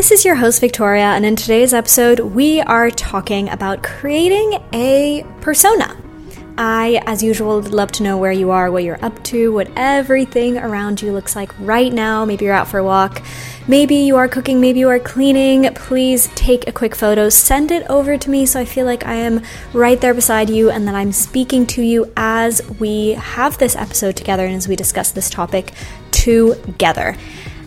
This is your host, Victoria, and in today's episode, we are talking about creating a persona. I, as usual, would love to know where you are, what you're up to, what everything around you looks like right now. Maybe you're out for a walk, maybe you are cooking, maybe you are cleaning. Please take a quick photo, send it over to me so I feel like I am right there beside you and that I'm speaking to you as we have this episode together and as we discuss this topic together.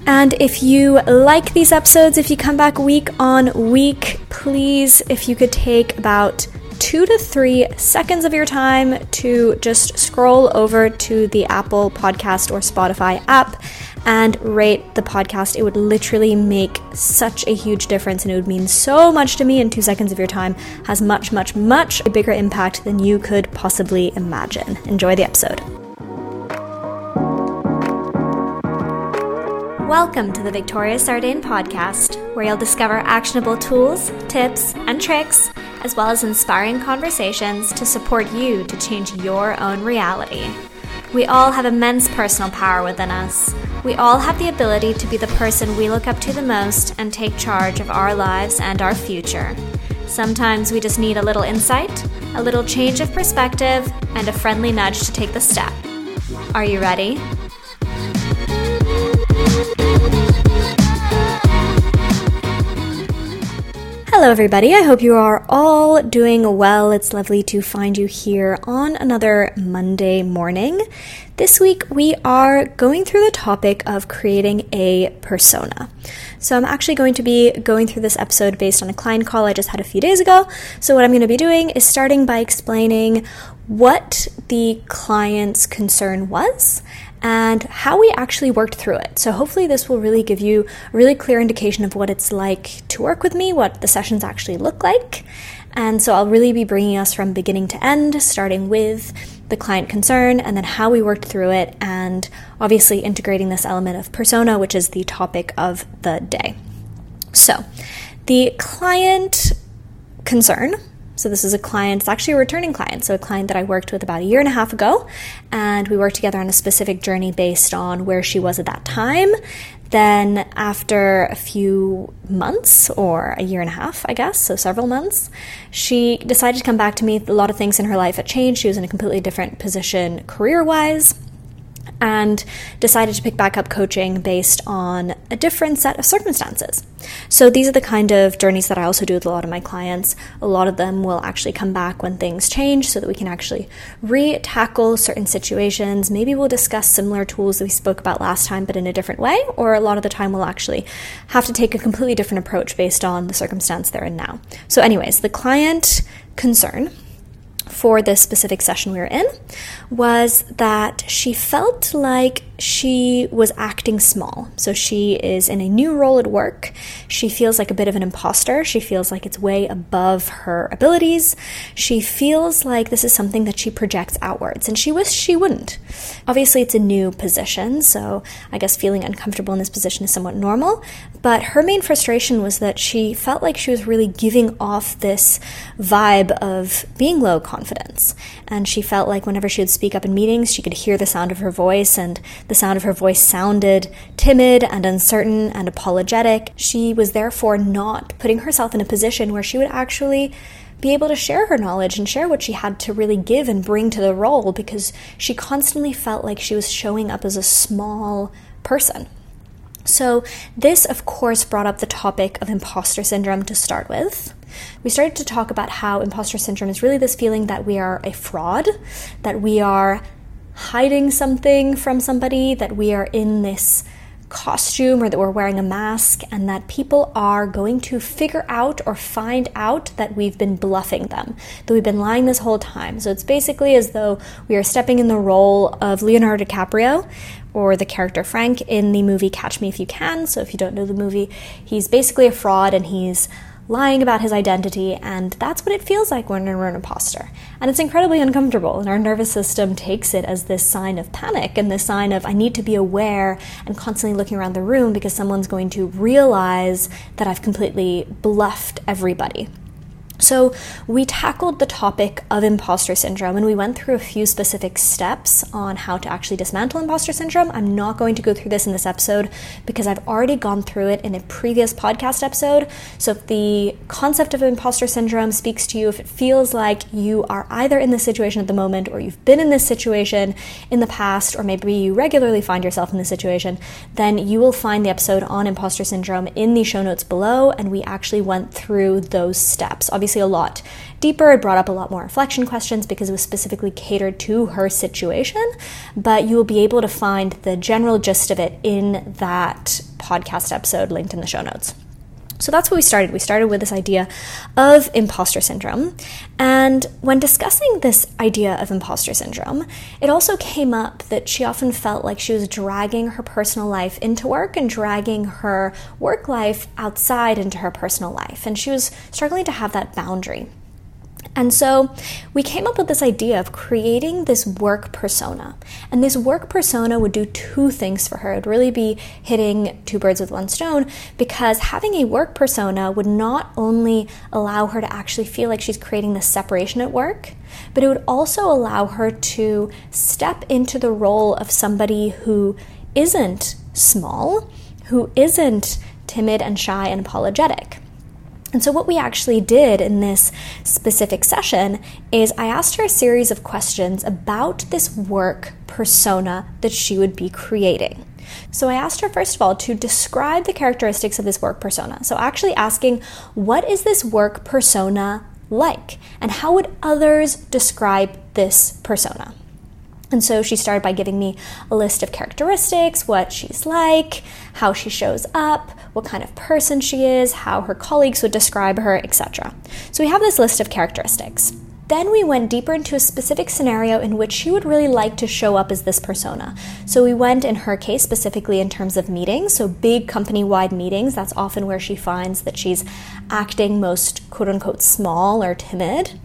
And if you like these episodes, if you come back week on week, please, if you could take about two to three seconds of your time to just scroll over to the Apple Podcast or Spotify app and rate the podcast. It would literally make such a huge difference and it would mean so much to me. And two seconds of your time has much, much, much a bigger impact than you could possibly imagine. Enjoy the episode. Welcome to the Victoria Sardain podcast, where you'll discover actionable tools, tips, and tricks, as well as inspiring conversations to support you to change your own reality. We all have immense personal power within us. We all have the ability to be the person we look up to the most and take charge of our lives and our future. Sometimes we just need a little insight, a little change of perspective, and a friendly nudge to take the step. Are you ready? Hello, everybody. I hope you are all doing well. It's lovely to find you here on another Monday morning. This week, we are going through the topic of creating a persona. So, I'm actually going to be going through this episode based on a client call I just had a few days ago. So, what I'm going to be doing is starting by explaining what the client's concern was and how we actually worked through it. So, hopefully, this will really give you a really clear indication of what it's like to work with me, what the sessions actually look like. And so, I'll really be bringing us from beginning to end, starting with the client concern and then how we worked through it, and obviously integrating this element of persona, which is the topic of the day. So, the client concern so this is a client, it's actually a returning client, so a client that I worked with about a year and a half ago, and we worked together on a specific journey based on where she was at that time. Then, after a few months, or a year and a half, I guess, so several months, she decided to come back to me. A lot of things in her life had changed. She was in a completely different position career wise and decided to pick back up coaching based on a different set of circumstances. So, these are the kind of journeys that I also do with a lot of my clients. A lot of them will actually come back when things change so that we can actually re tackle certain situations. Maybe we'll discuss similar tools that we spoke about last time, but in a different way, or a lot of the time we'll actually have to take a completely different approach based on the circumstance they're in now. So, anyways, the client concern for this specific session we were in was that she felt like she was acting small. So she is in a new role at work. She feels like a bit of an imposter. She feels like it's way above her abilities. She feels like this is something that she projects outwards, and she wished she wouldn't. Obviously, it's a new position, so I guess feeling uncomfortable in this position is somewhat normal. But her main frustration was that she felt like she was really giving off this vibe of being low confidence. And she felt like whenever she would speak up in meetings, she could hear the sound of her voice and the sound of her voice sounded timid and uncertain and apologetic. She was therefore not putting herself in a position where she would actually be able to share her knowledge and share what she had to really give and bring to the role because she constantly felt like she was showing up as a small person. So, this of course brought up the topic of imposter syndrome to start with. We started to talk about how imposter syndrome is really this feeling that we are a fraud, that we are hiding something from somebody, that we are in this costume or that we're wearing a mask, and that people are going to figure out or find out that we've been bluffing them, that we've been lying this whole time. So it's basically as though we are stepping in the role of Leonardo DiCaprio or the character Frank in the movie Catch Me If You Can. So if you don't know the movie, he's basically a fraud and he's lying about his identity, and that's what it feels like when we're an imposter. And it's incredibly uncomfortable, and our nervous system takes it as this sign of panic and this sign of I need to be aware and constantly looking around the room because someone's going to realize that I've completely bluffed everybody. So, we tackled the topic of imposter syndrome and we went through a few specific steps on how to actually dismantle imposter syndrome. I'm not going to go through this in this episode because I've already gone through it in a previous podcast episode. So, if the concept of imposter syndrome speaks to you, if it feels like you are either in this situation at the moment or you've been in this situation in the past, or maybe you regularly find yourself in this situation, then you will find the episode on imposter syndrome in the show notes below. And we actually went through those steps obviously a lot deeper. It brought up a lot more reflection questions because it was specifically catered to her situation, but you will be able to find the general gist of it in that podcast episode linked in the show notes. So that's what we started. We started with this idea of imposter syndrome. And when discussing this idea of imposter syndrome, it also came up that she often felt like she was dragging her personal life into work and dragging her work life outside into her personal life. And she was struggling to have that boundary. And so we came up with this idea of creating this work persona. And this work persona would do two things for her. It would really be hitting two birds with one stone because having a work persona would not only allow her to actually feel like she's creating this separation at work, but it would also allow her to step into the role of somebody who isn't small, who isn't timid and shy and apologetic. And so, what we actually did in this specific session is I asked her a series of questions about this work persona that she would be creating. So, I asked her first of all to describe the characteristics of this work persona. So, actually asking, what is this work persona like? And how would others describe this persona? And so she started by giving me a list of characteristics, what she's like, how she shows up, what kind of person she is, how her colleagues would describe her, etc. So we have this list of characteristics. Then we went deeper into a specific scenario in which she would really like to show up as this persona. So we went, in her case, specifically in terms of meetings, so big company wide meetings. That's often where she finds that she's acting most quote unquote small or timid.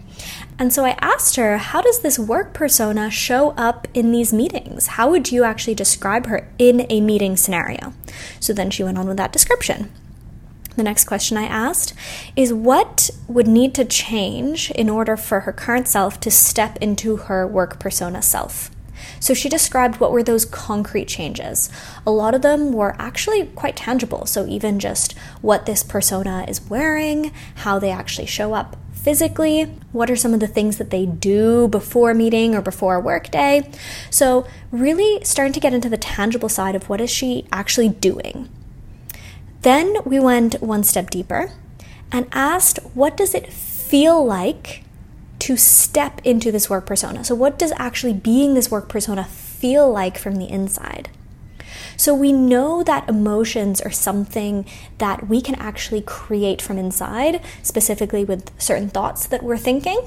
And so I asked her, how does this work persona show up in these meetings? How would you actually describe her in a meeting scenario? So then she went on with that description. The next question I asked is what would need to change in order for her current self to step into her work persona self? So she described what were those concrete changes. A lot of them were actually quite tangible. So even just what this persona is wearing, how they actually show up physically, what are some of the things that they do before meeting or before a work day. So, really starting to get into the tangible side of what is she actually doing. Then we went one step deeper and asked what does it feel like to step into this work persona? So, what does actually being this work persona feel like from the inside? So we know that emotions are something that we can actually create from inside, specifically with certain thoughts that we're thinking.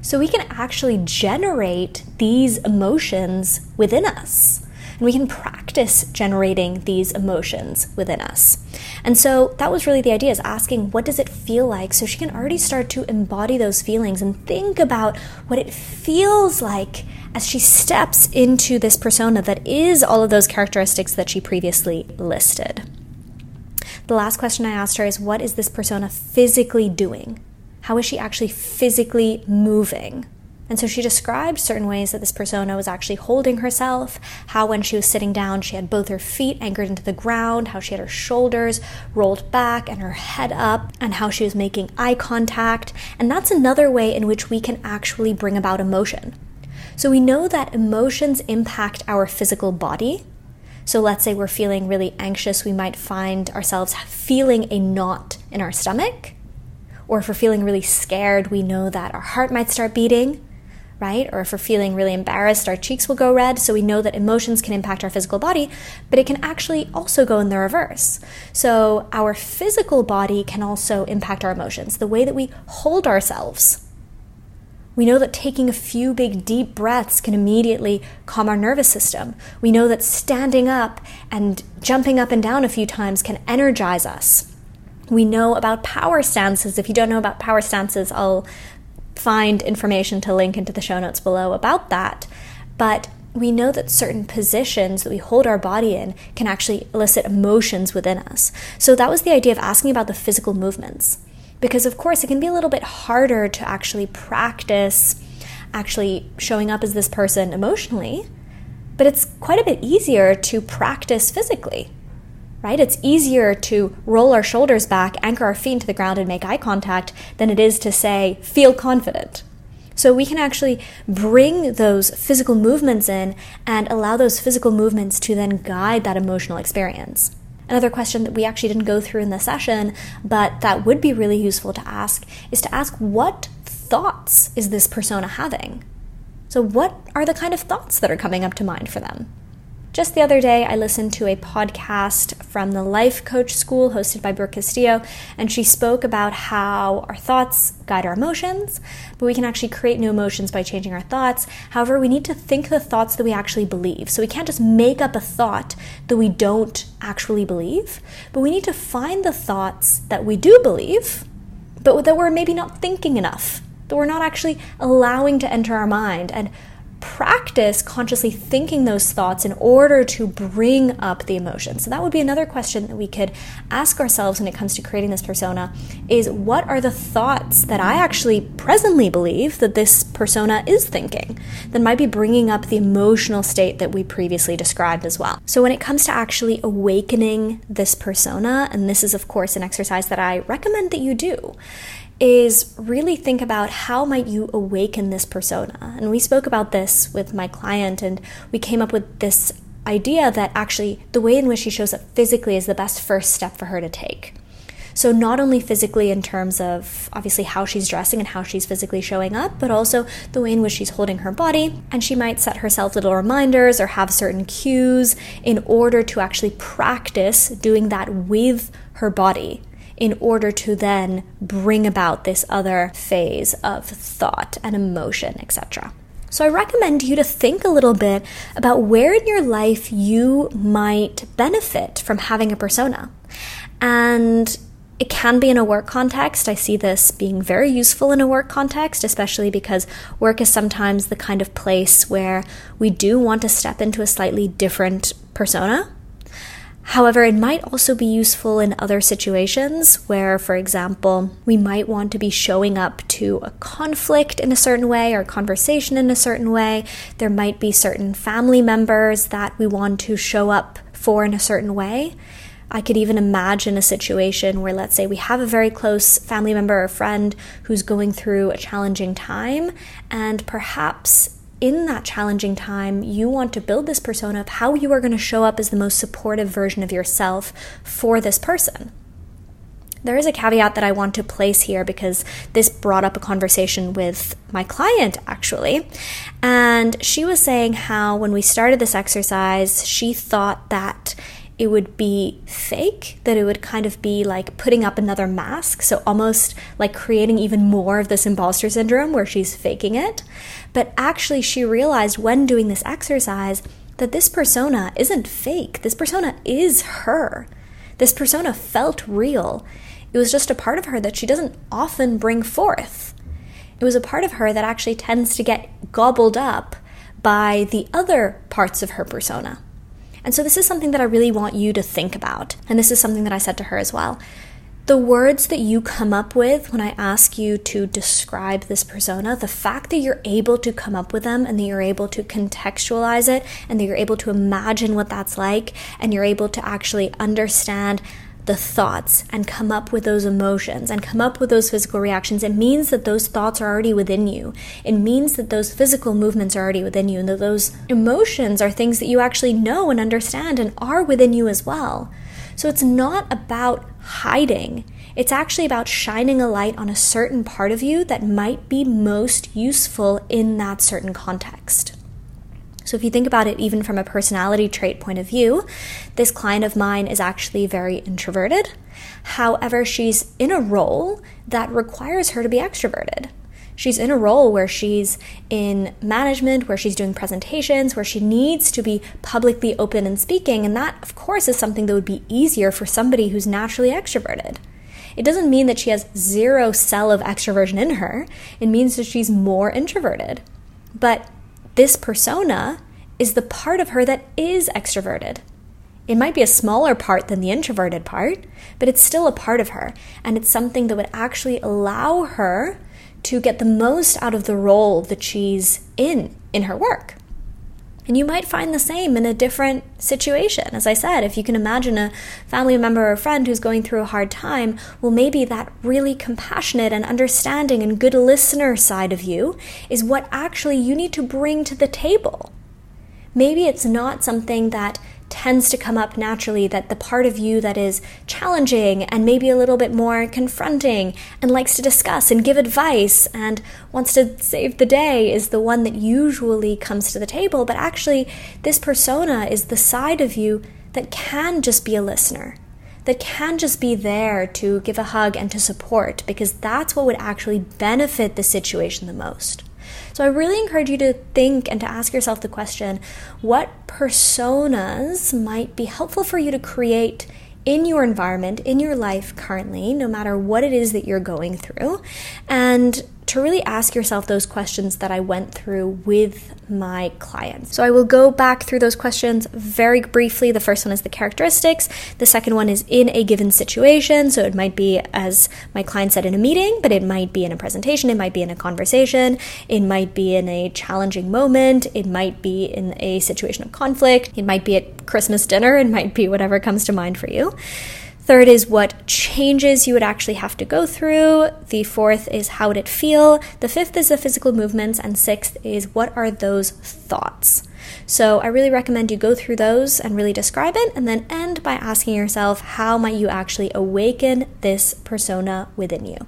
So we can actually generate these emotions within us. And we can practice generating these emotions within us. And so that was really the idea is asking, what does it feel like? So she can already start to embody those feelings and think about what it feels like as she steps into this persona that is all of those characteristics that she previously listed. The last question I asked her is What is this persona physically doing? How is she actually physically moving? And so she described certain ways that this persona was actually holding herself, how when she was sitting down, she had both her feet anchored into the ground, how she had her shoulders rolled back and her head up, and how she was making eye contact. And that's another way in which we can actually bring about emotion. So we know that emotions impact our physical body. So let's say we're feeling really anxious, we might find ourselves feeling a knot in our stomach. Or if we're feeling really scared, we know that our heart might start beating, right? Or if we're feeling really embarrassed, our cheeks will go red. So we know that emotions can impact our physical body, but it can actually also go in the reverse. So our physical body can also impact our emotions. The way that we hold ourselves we know that taking a few big deep breaths can immediately calm our nervous system. We know that standing up and jumping up and down a few times can energize us. We know about power stances. If you don't know about power stances, I'll find information to link into the show notes below about that. But we know that certain positions that we hold our body in can actually elicit emotions within us. So that was the idea of asking about the physical movements. Because, of course, it can be a little bit harder to actually practice actually showing up as this person emotionally, but it's quite a bit easier to practice physically, right? It's easier to roll our shoulders back, anchor our feet into the ground, and make eye contact than it is to say, feel confident. So we can actually bring those physical movements in and allow those physical movements to then guide that emotional experience. Another question that we actually didn't go through in the session, but that would be really useful to ask, is to ask what thoughts is this persona having? So, what are the kind of thoughts that are coming up to mind for them? Just the other day, I listened to a podcast from the Life Coach School hosted by Brooke Castillo, and she spoke about how our thoughts guide our emotions, but we can actually create new emotions by changing our thoughts. However, we need to think the thoughts that we actually believe. So we can't just make up a thought that we don't actually believe, but we need to find the thoughts that we do believe, but that we're maybe not thinking enough, that we're not actually allowing to enter our mind. And practice consciously thinking those thoughts in order to bring up the emotion. So that would be another question that we could ask ourselves when it comes to creating this persona is what are the thoughts that I actually presently believe that this persona is thinking that might be bringing up the emotional state that we previously described as well. So when it comes to actually awakening this persona, and this is of course an exercise that I recommend that you do, is really think about how might you awaken this persona. And we spoke about this with my client and we came up with this idea that actually the way in which she shows up physically is the best first step for her to take. So, not only physically in terms of obviously how she's dressing and how she's physically showing up, but also the way in which she's holding her body. And she might set herself little reminders or have certain cues in order to actually practice doing that with her body in order to then bring about this other phase of thought and emotion, etc. So, I recommend you to think a little bit about where in your life you might benefit from having a persona. And it can be in a work context. I see this being very useful in a work context, especially because work is sometimes the kind of place where we do want to step into a slightly different persona However, it might also be useful in other situations where, for example, we might want to be showing up to a conflict in a certain way or conversation in a certain way. There might be certain family members that we want to show up for in a certain way. I could even imagine a situation where, let's say, we have a very close family member or friend who's going through a challenging time, and perhaps in that challenging time, you want to build this persona of how you are going to show up as the most supportive version of yourself for this person. There is a caveat that I want to place here because this brought up a conversation with my client actually. And she was saying how when we started this exercise, she thought that it would be fake, that it would kind of be like putting up another mask. So almost like creating even more of this imposter syndrome where she's faking it. But actually, she realized when doing this exercise that this persona isn't fake. This persona is her. This persona felt real. It was just a part of her that she doesn't often bring forth. It was a part of her that actually tends to get gobbled up by the other parts of her persona. And so, this is something that I really want you to think about. And this is something that I said to her as well. The words that you come up with when I ask you to describe this persona, the fact that you're able to come up with them and that you're able to contextualize it and that you're able to imagine what that's like and you're able to actually understand the thoughts and come up with those emotions and come up with those physical reactions, it means that those thoughts are already within you. It means that those physical movements are already within you and that those emotions are things that you actually know and understand and are within you as well. So it's not about hiding. It's actually about shining a light on a certain part of you that might be most useful in that certain context. So, if you think about it, even from a personality trait point of view, this client of mine is actually very introverted. However, she's in a role that requires her to be extroverted. She's in a role where she's in management, where she's doing presentations, where she needs to be publicly open and speaking. And that, of course, is something that would be easier for somebody who's naturally extroverted. It doesn't mean that she has zero cell of extroversion in her, it means that she's more introverted. But this persona is the part of her that is extroverted. It might be a smaller part than the introverted part, but it's still a part of her. And it's something that would actually allow her to get the most out of the role that she's in in her work. And you might find the same in a different situation. As I said, if you can imagine a family member or friend who's going through a hard time, well, maybe that really compassionate and understanding and good listener side of you is what actually you need to bring to the table. Maybe it's not something that tends to come up naturally that the part of you that is challenging and maybe a little bit more confronting and likes to discuss and give advice and wants to save the day is the one that usually comes to the table. But actually, this persona is the side of you that can just be a listener. That can just be there to give a hug and to support because that's what would actually benefit the situation the most. So I really encourage you to think and to ask yourself the question what personas might be helpful for you to create in your environment, in your life currently, no matter what it is that you're going through, and to really ask yourself those questions that I went through with my clients. So I will go back through those questions very briefly. The first one is the characteristics, the second one is in a given situation. So it might be, as my client said, in a meeting, but it might be in a presentation, it might be in a conversation, it might be in a challenging moment, it might be in a situation of conflict, it might be at Christmas dinner, it might be whatever comes to mind for you. Third is what changes you would actually have to go through. The fourth is how would it feel. The fifth is the physical movements. And sixth is what are those thoughts. So I really recommend you go through those and really describe it and then end by asking yourself how might you actually awaken this persona within you.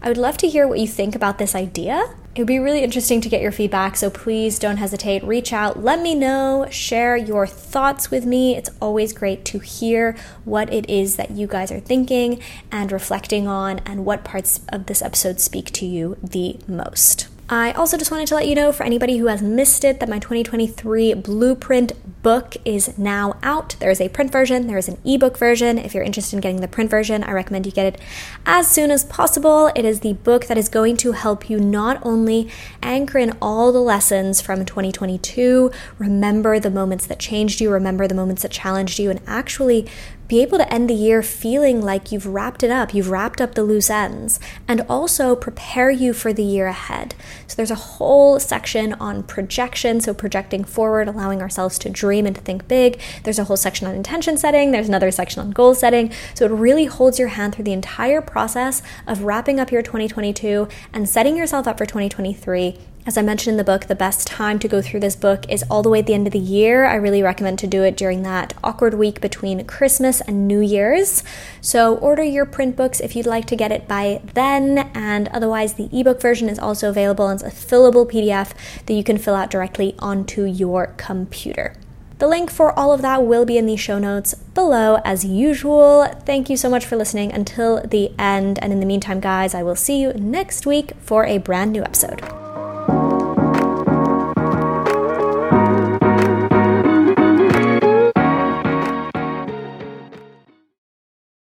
I would love to hear what you think about this idea. It would be really interesting to get your feedback, so please don't hesitate. Reach out, let me know, share your thoughts with me. It's always great to hear what it is that you guys are thinking and reflecting on, and what parts of this episode speak to you the most. I also just wanted to let you know for anybody who has missed it that my 2023 blueprint book is now out. There is a print version, there is an ebook version. If you're interested in getting the print version, I recommend you get it as soon as possible. It is the book that is going to help you not only anchor in all the lessons from 2022, remember the moments that changed you, remember the moments that challenged you, and actually be able to end the year feeling like you've wrapped it up, you've wrapped up the loose ends, and also prepare you for the year ahead. So there's a whole section on projection, so projecting forward, allowing ourselves to dream and to think big. There's a whole section on intention setting, there's another section on goal setting. So it really holds your hand through the entire process of wrapping up your 2022 and setting yourself up for 2023 as I mentioned in the book, the best time to go through this book is all the way at the end of the year. I really recommend to do it during that awkward week between Christmas and New Year's. So order your print books if you'd like to get it by then, and otherwise, the ebook version is also available as a fillable PDF that you can fill out directly onto your computer. The link for all of that will be in the show notes below as usual. Thank you so much for listening until the end. And in the meantime, guys, I will see you next week for a brand new episode.